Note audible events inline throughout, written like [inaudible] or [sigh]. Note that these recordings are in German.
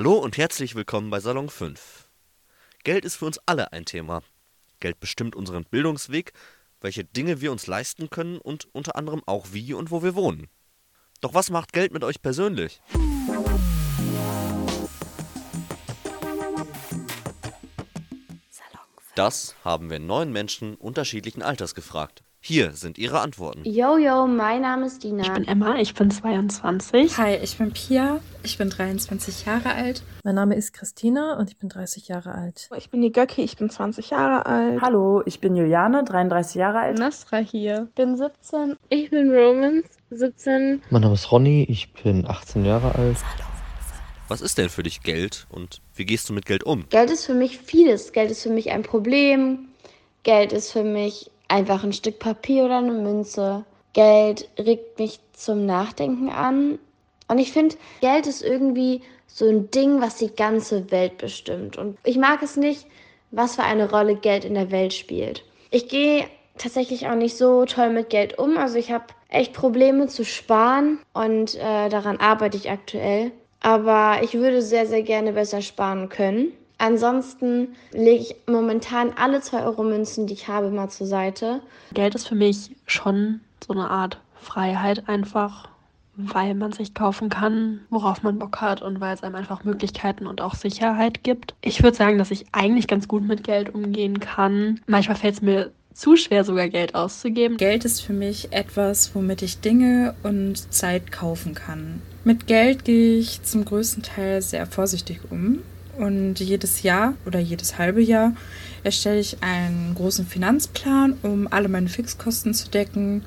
Hallo und herzlich willkommen bei Salon 5. Geld ist für uns alle ein Thema. Geld bestimmt unseren Bildungsweg, welche Dinge wir uns leisten können und unter anderem auch wie und wo wir wohnen. Doch was macht Geld mit euch persönlich? Das haben wir neun Menschen unterschiedlichen Alters gefragt. Hier sind ihre Antworten. Yo, yo, mein Name ist Dina. Ich bin Emma, ich bin 22. Hi, ich bin Pia, ich bin 23 Jahre alt. Mein Name ist Christina und ich bin 30 Jahre alt. Ich bin die Göcki, ich bin 20 Jahre alt. Hallo, ich bin Juliane, 33 Jahre alt. Nasra hier. bin 17. Ich bin Romans, 17. Mein Name ist Ronny, ich bin 18 Jahre alt. Was ist denn für dich Geld und wie gehst du mit Geld um? Geld ist für mich vieles. Geld ist für mich ein Problem. Geld ist für mich einfach ein Stück Papier oder eine Münze. Geld regt mich zum Nachdenken an. Und ich finde, Geld ist irgendwie so ein Ding, was die ganze Welt bestimmt. Und ich mag es nicht, was für eine Rolle Geld in der Welt spielt. Ich gehe tatsächlich auch nicht so toll mit Geld um. Also ich habe echt Probleme zu sparen und äh, daran arbeite ich aktuell. Aber ich würde sehr, sehr gerne besser sparen können. Ansonsten lege ich momentan alle 2-Euro-Münzen, die ich habe, mal zur Seite. Geld ist für mich schon so eine Art Freiheit einfach, weil man sich kaufen kann, worauf man Bock hat und weil es einem einfach Möglichkeiten und auch Sicherheit gibt. Ich würde sagen, dass ich eigentlich ganz gut mit Geld umgehen kann. Manchmal fällt es mir zu schwer, sogar Geld auszugeben. Geld ist für mich etwas, womit ich Dinge und Zeit kaufen kann. Mit Geld gehe ich zum größten Teil sehr vorsichtig um. Und jedes Jahr oder jedes halbe Jahr erstelle ich einen großen Finanzplan, um alle meine Fixkosten zu decken.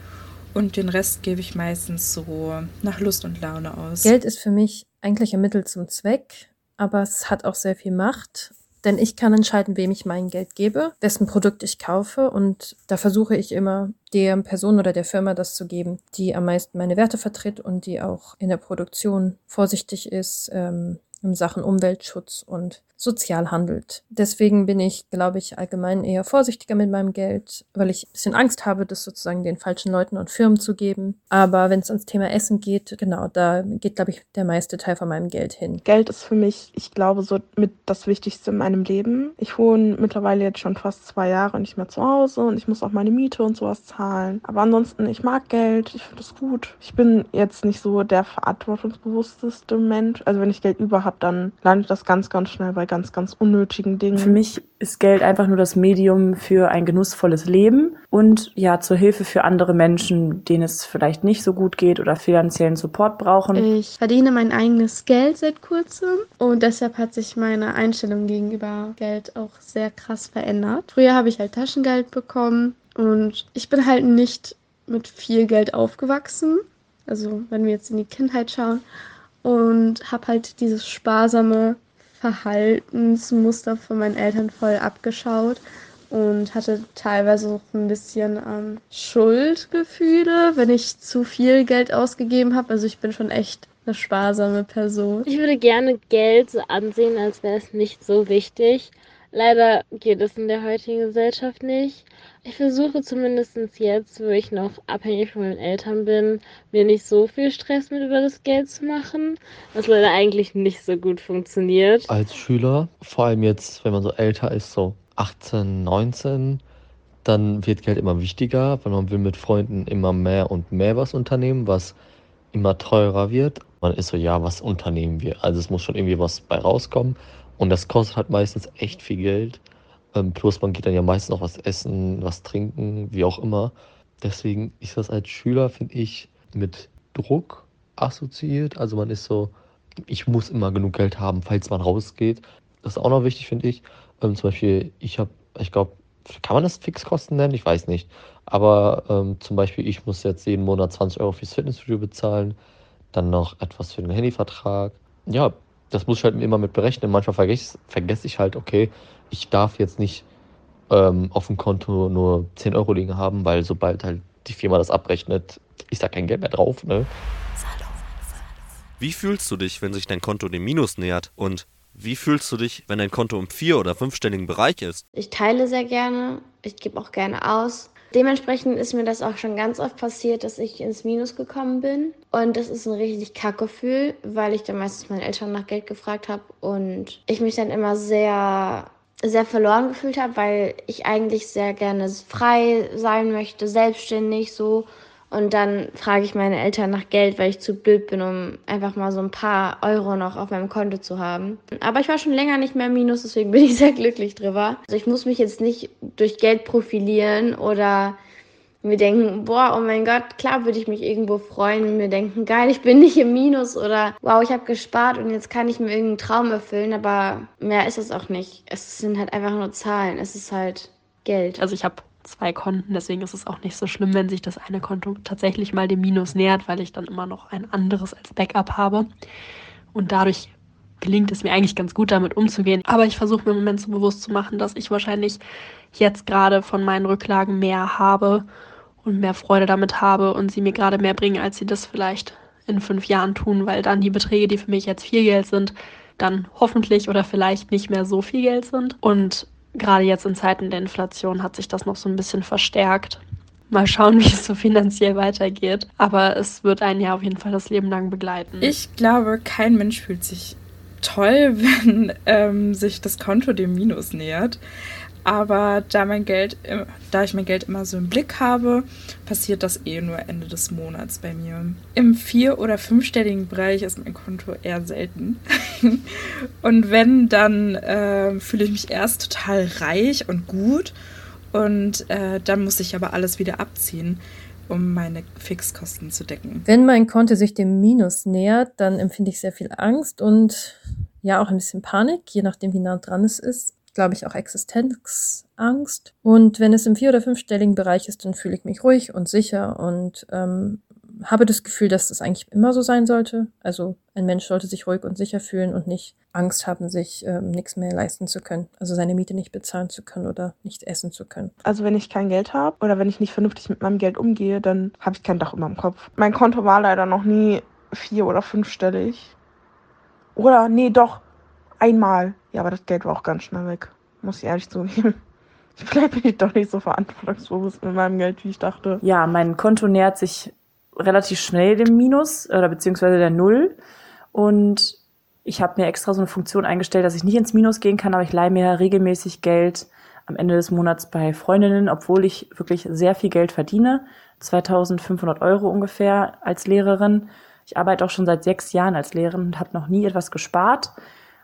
Und den Rest gebe ich meistens so nach Lust und Laune aus. Geld ist für mich eigentlich ein Mittel zum Zweck, aber es hat auch sehr viel Macht. Denn ich kann entscheiden, wem ich mein Geld gebe, wessen Produkt ich kaufe. Und da versuche ich immer, der Person oder der Firma das zu geben, die am meisten meine Werte vertritt und die auch in der Produktion vorsichtig ist, ähm, in Sachen Umweltschutz und sozial handelt. Deswegen bin ich, glaube ich, allgemein eher vorsichtiger mit meinem Geld, weil ich ein bisschen Angst habe, das sozusagen den falschen Leuten und Firmen zu geben. Aber wenn es ans Thema Essen geht, genau, da geht, glaube ich, der meiste Teil von meinem Geld hin. Geld ist für mich, ich glaube, so mit das Wichtigste in meinem Leben. Ich wohne mittlerweile jetzt schon fast zwei Jahre nicht mehr zu Hause und ich muss auch meine Miete und sowas zahlen. Aber ansonsten, ich mag Geld, ich finde es gut. Ich bin jetzt nicht so der verantwortungsbewussteste Mensch. Also wenn ich Geld über habe, dann landet das ganz, ganz schnell bei ganz, ganz unnötigen Dingen. Für mich ist Geld einfach nur das Medium für ein genussvolles Leben und ja, zur Hilfe für andere Menschen, denen es vielleicht nicht so gut geht oder finanziellen Support brauchen. Ich verdiene mein eigenes Geld seit kurzem und deshalb hat sich meine Einstellung gegenüber Geld auch sehr krass verändert. Früher habe ich halt Taschengeld bekommen und ich bin halt nicht mit viel Geld aufgewachsen. Also wenn wir jetzt in die Kindheit schauen und habe halt dieses sparsame Verhaltensmuster von meinen Eltern voll abgeschaut und hatte teilweise auch ein bisschen ähm, Schuldgefühle, wenn ich zu viel Geld ausgegeben habe. Also ich bin schon echt eine sparsame Person. Ich würde gerne Geld so ansehen, als wäre es nicht so wichtig. Leider geht es in der heutigen Gesellschaft nicht. Ich versuche zumindest jetzt, wo ich noch abhängig von meinen Eltern bin, mir nicht so viel Stress mit über das Geld zu machen, was leider eigentlich nicht so gut funktioniert. Als Schüler, vor allem jetzt, wenn man so älter ist, so 18, 19, dann wird Geld immer wichtiger, weil man will mit Freunden immer mehr und mehr was unternehmen, was immer teurer wird. Man ist so, ja, was unternehmen wir? Also es muss schon irgendwie was bei rauskommen. Und das kostet halt meistens echt viel Geld. Ähm, plus man geht dann ja meistens noch was essen, was trinken, wie auch immer. Deswegen ist das als Schüler, finde ich, mit Druck assoziiert. Also man ist so, ich muss immer genug Geld haben, falls man rausgeht. Das ist auch noch wichtig, finde ich. Ähm, zum Beispiel, ich habe, ich glaube, kann man das Fixkosten nennen? Ich weiß nicht. Aber ähm, zum Beispiel, ich muss jetzt jeden Monat 20 Euro fürs Fitnessstudio bezahlen, dann noch etwas für den Handyvertrag. Ja, das muss ich halt immer mit berechnen. Manchmal vergesse, vergesse ich halt, okay, ich darf jetzt nicht ähm, auf dem Konto nur 10 Euro liegen haben, weil sobald halt die Firma das abrechnet, ist da kein Geld mehr drauf. Ne? Wie fühlst du dich, wenn sich dein Konto dem Minus nähert? Und wie fühlst du dich, wenn dein Konto im vier- oder fünfstelligen Bereich ist? Ich teile sehr gerne, ich gebe auch gerne aus. Dementsprechend ist mir das auch schon ganz oft passiert, dass ich ins Minus gekommen bin. Und das ist ein richtig Kackgefühl, weil ich dann meistens meine Eltern nach Geld gefragt habe und ich mich dann immer sehr sehr verloren gefühlt habe, weil ich eigentlich sehr gerne frei sein möchte, selbstständig so und dann frage ich meine Eltern nach Geld, weil ich zu blöd bin, um einfach mal so ein paar Euro noch auf meinem Konto zu haben. Aber ich war schon länger nicht mehr Minus, deswegen bin ich [laughs] sehr glücklich drüber. Also ich muss mich jetzt nicht durch Geld profilieren oder mir denken, boah, oh mein Gott, klar würde ich mich irgendwo freuen und mir denken, geil, ich bin nicht im Minus oder wow, ich habe gespart und jetzt kann ich mir irgendeinen Traum erfüllen, aber mehr ist es auch nicht. Es sind halt einfach nur Zahlen, es ist halt Geld. Also ich habe zwei Konten. Deswegen ist es auch nicht so schlimm, wenn sich das eine Konto tatsächlich mal dem Minus nähert, weil ich dann immer noch ein anderes als Backup habe. Und dadurch gelingt es mir eigentlich ganz gut, damit umzugehen. Aber ich versuche mir im Moment so bewusst zu machen, dass ich wahrscheinlich jetzt gerade von meinen Rücklagen mehr habe und mehr Freude damit habe und sie mir gerade mehr bringen, als sie das vielleicht in fünf Jahren tun, weil dann die Beträge, die für mich jetzt viel Geld sind, dann hoffentlich oder vielleicht nicht mehr so viel Geld sind. Und gerade jetzt in Zeiten der Inflation hat sich das noch so ein bisschen verstärkt. Mal schauen, [laughs] wie es so finanziell weitergeht. Aber es wird einen ja auf jeden Fall das Leben lang begleiten. Ich glaube, kein Mensch fühlt sich toll, [laughs] wenn ähm, sich das Konto dem Minus nähert. Aber da mein Geld, da ich mein Geld immer so im Blick habe, passiert das eh nur Ende des Monats bei mir. Im vier- oder fünfstelligen Bereich ist mein Konto eher selten. [laughs] und wenn, dann äh, fühle ich mich erst total reich und gut. Und äh, dann muss ich aber alles wieder abziehen, um meine Fixkosten zu decken. Wenn mein Konto sich dem Minus nähert, dann empfinde ich sehr viel Angst und ja auch ein bisschen Panik, je nachdem, wie nah dran es ist glaube ich, auch Existenzangst. Und wenn es im vier- oder fünfstelligen Bereich ist, dann fühle ich mich ruhig und sicher und ähm, habe das Gefühl, dass das eigentlich immer so sein sollte. Also ein Mensch sollte sich ruhig und sicher fühlen und nicht Angst haben, sich ähm, nichts mehr leisten zu können. Also seine Miete nicht bezahlen zu können oder nicht essen zu können. Also wenn ich kein Geld habe oder wenn ich nicht vernünftig mit meinem Geld umgehe, dann habe ich kein Dach über dem Kopf. Mein Konto war leider noch nie vier- oder fünfstellig. Oder, nee, doch, einmal. Ja, aber das Geld war auch ganz schnell weg. Muss ich ehrlich zugeben. Vielleicht [laughs] bin ich doch nicht so verantwortungsbewusst mit meinem Geld, wie ich dachte. Ja, mein Konto nähert sich relativ schnell dem Minus oder beziehungsweise der Null. Und ich habe mir extra so eine Funktion eingestellt, dass ich nicht ins Minus gehen kann, aber ich leihe mir regelmäßig Geld am Ende des Monats bei Freundinnen, obwohl ich wirklich sehr viel Geld verdiene. 2500 Euro ungefähr als Lehrerin. Ich arbeite auch schon seit sechs Jahren als Lehrerin und habe noch nie etwas gespart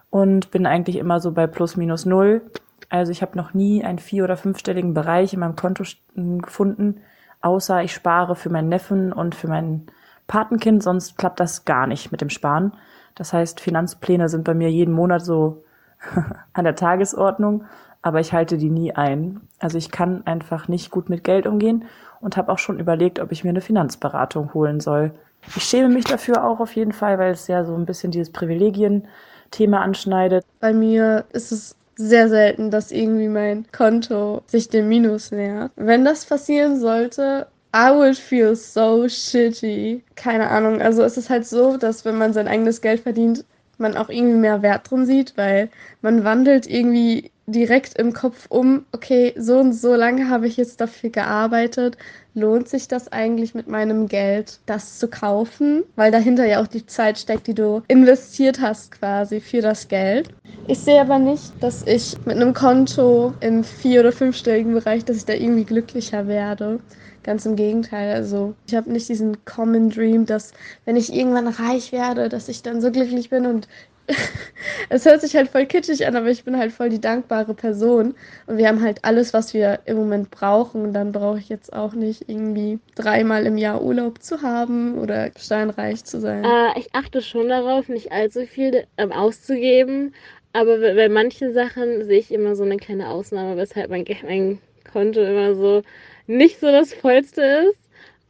und bin eigentlich immer so bei plus minus null. Also ich habe noch nie einen vier- oder fünfstelligen Bereich in meinem Konto gefunden, außer ich spare für meinen Neffen und für mein Patenkind, sonst klappt das gar nicht mit dem Sparen. Das heißt, Finanzpläne sind bei mir jeden Monat so [laughs] an der Tagesordnung, aber ich halte die nie ein. Also ich kann einfach nicht gut mit Geld umgehen und habe auch schon überlegt, ob ich mir eine Finanzberatung holen soll. Ich schäme mich dafür auch auf jeden Fall, weil es ja so ein bisschen dieses Privilegien Thema anschneidet. Bei mir ist es sehr selten, dass irgendwie mein Konto sich dem Minus nähert. Wenn das passieren sollte, I would feel so shitty. Keine Ahnung. Also es ist halt so, dass wenn man sein eigenes Geld verdient, man auch irgendwie mehr Wert drin sieht, weil man wandelt irgendwie direkt im Kopf um, okay, so und so lange habe ich jetzt dafür gearbeitet. Lohnt sich das eigentlich mit meinem Geld, das zu kaufen? Weil dahinter ja auch die Zeit steckt, die du investiert hast quasi für das Geld. Ich sehe aber nicht, dass ich mit einem Konto im vier- oder fünfstelligen Bereich, dass ich da irgendwie glücklicher werde. Ganz im Gegenteil. Also ich habe nicht diesen Common Dream, dass wenn ich irgendwann reich werde, dass ich dann so glücklich bin und [laughs] es hört sich halt voll kitschig an, aber ich bin halt voll die dankbare Person. Und wir haben halt alles, was wir im Moment brauchen. Und dann brauche ich jetzt auch nicht irgendwie dreimal im Jahr Urlaub zu haben oder steinreich zu sein. Äh, ich achte schon darauf, nicht allzu viel ähm, auszugeben. Aber bei manchen Sachen sehe ich immer so eine kleine Ausnahme, weshalb mein, mein Konto immer so nicht so das vollste ist.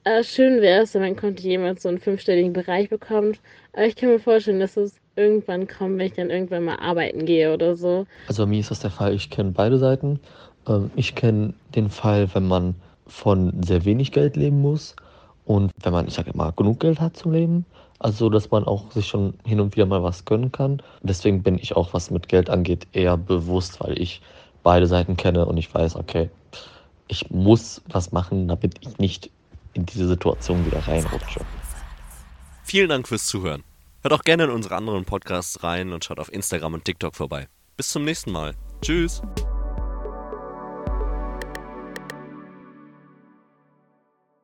Äh, schön wäre es, wenn mein Konto jemals so einen fünfstelligen Bereich bekommt. Aber ich kann mir vorstellen, dass es irgendwann kommt, wenn ich dann irgendwann mal arbeiten gehe oder so. Also bei mir ist das der Fall, ich kenne beide Seiten. Ähm, ich kenne den Fall, wenn man von sehr wenig Geld leben muss und wenn man, ich sage immer, genug Geld hat zum Leben. Also, dass man auch sich schon hin und wieder mal was gönnen kann. Deswegen bin ich auch, was mit Geld angeht, eher bewusst, weil ich beide Seiten kenne und ich weiß, okay, ich muss was machen, damit ich nicht in diese Situation wieder reinrutsche. Vielen Dank fürs Zuhören. Hört auch gerne in unsere anderen Podcasts rein und schaut auf Instagram und TikTok vorbei. Bis zum nächsten Mal. Tschüss.